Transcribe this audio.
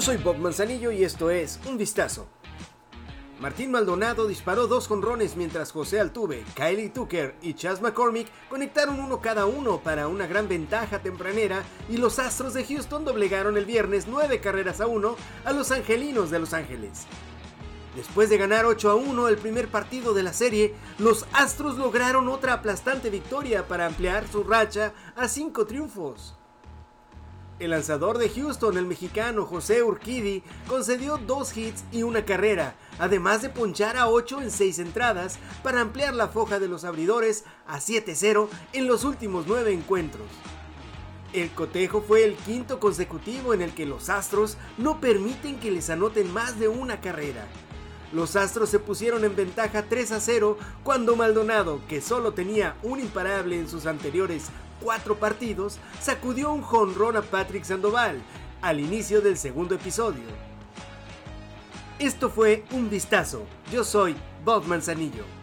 Soy Bob Manzanillo y esto es Un Vistazo. Martín Maldonado disparó dos jonrones mientras José Altuve, Kylie Tucker y Chas McCormick conectaron uno cada uno para una gran ventaja tempranera y los Astros de Houston doblegaron el viernes nueve carreras a uno a los Angelinos de Los Ángeles. Después de ganar 8 a 1 el primer partido de la serie, los Astros lograron otra aplastante victoria para ampliar su racha a 5 triunfos. El lanzador de Houston, el mexicano José Urquidi, concedió dos hits y una carrera, además de ponchar a 8 en 6 entradas para ampliar la foja de los abridores a 7-0 en los últimos 9 encuentros. El cotejo fue el quinto consecutivo en el que los Astros no permiten que les anoten más de una carrera. Los Astros se pusieron en ventaja 3 a 0 cuando Maldonado, que solo tenía un imparable en sus anteriores cuatro partidos, sacudió un jonrón a Patrick Sandoval al inicio del segundo episodio. Esto fue un vistazo. Yo soy Bob Manzanillo.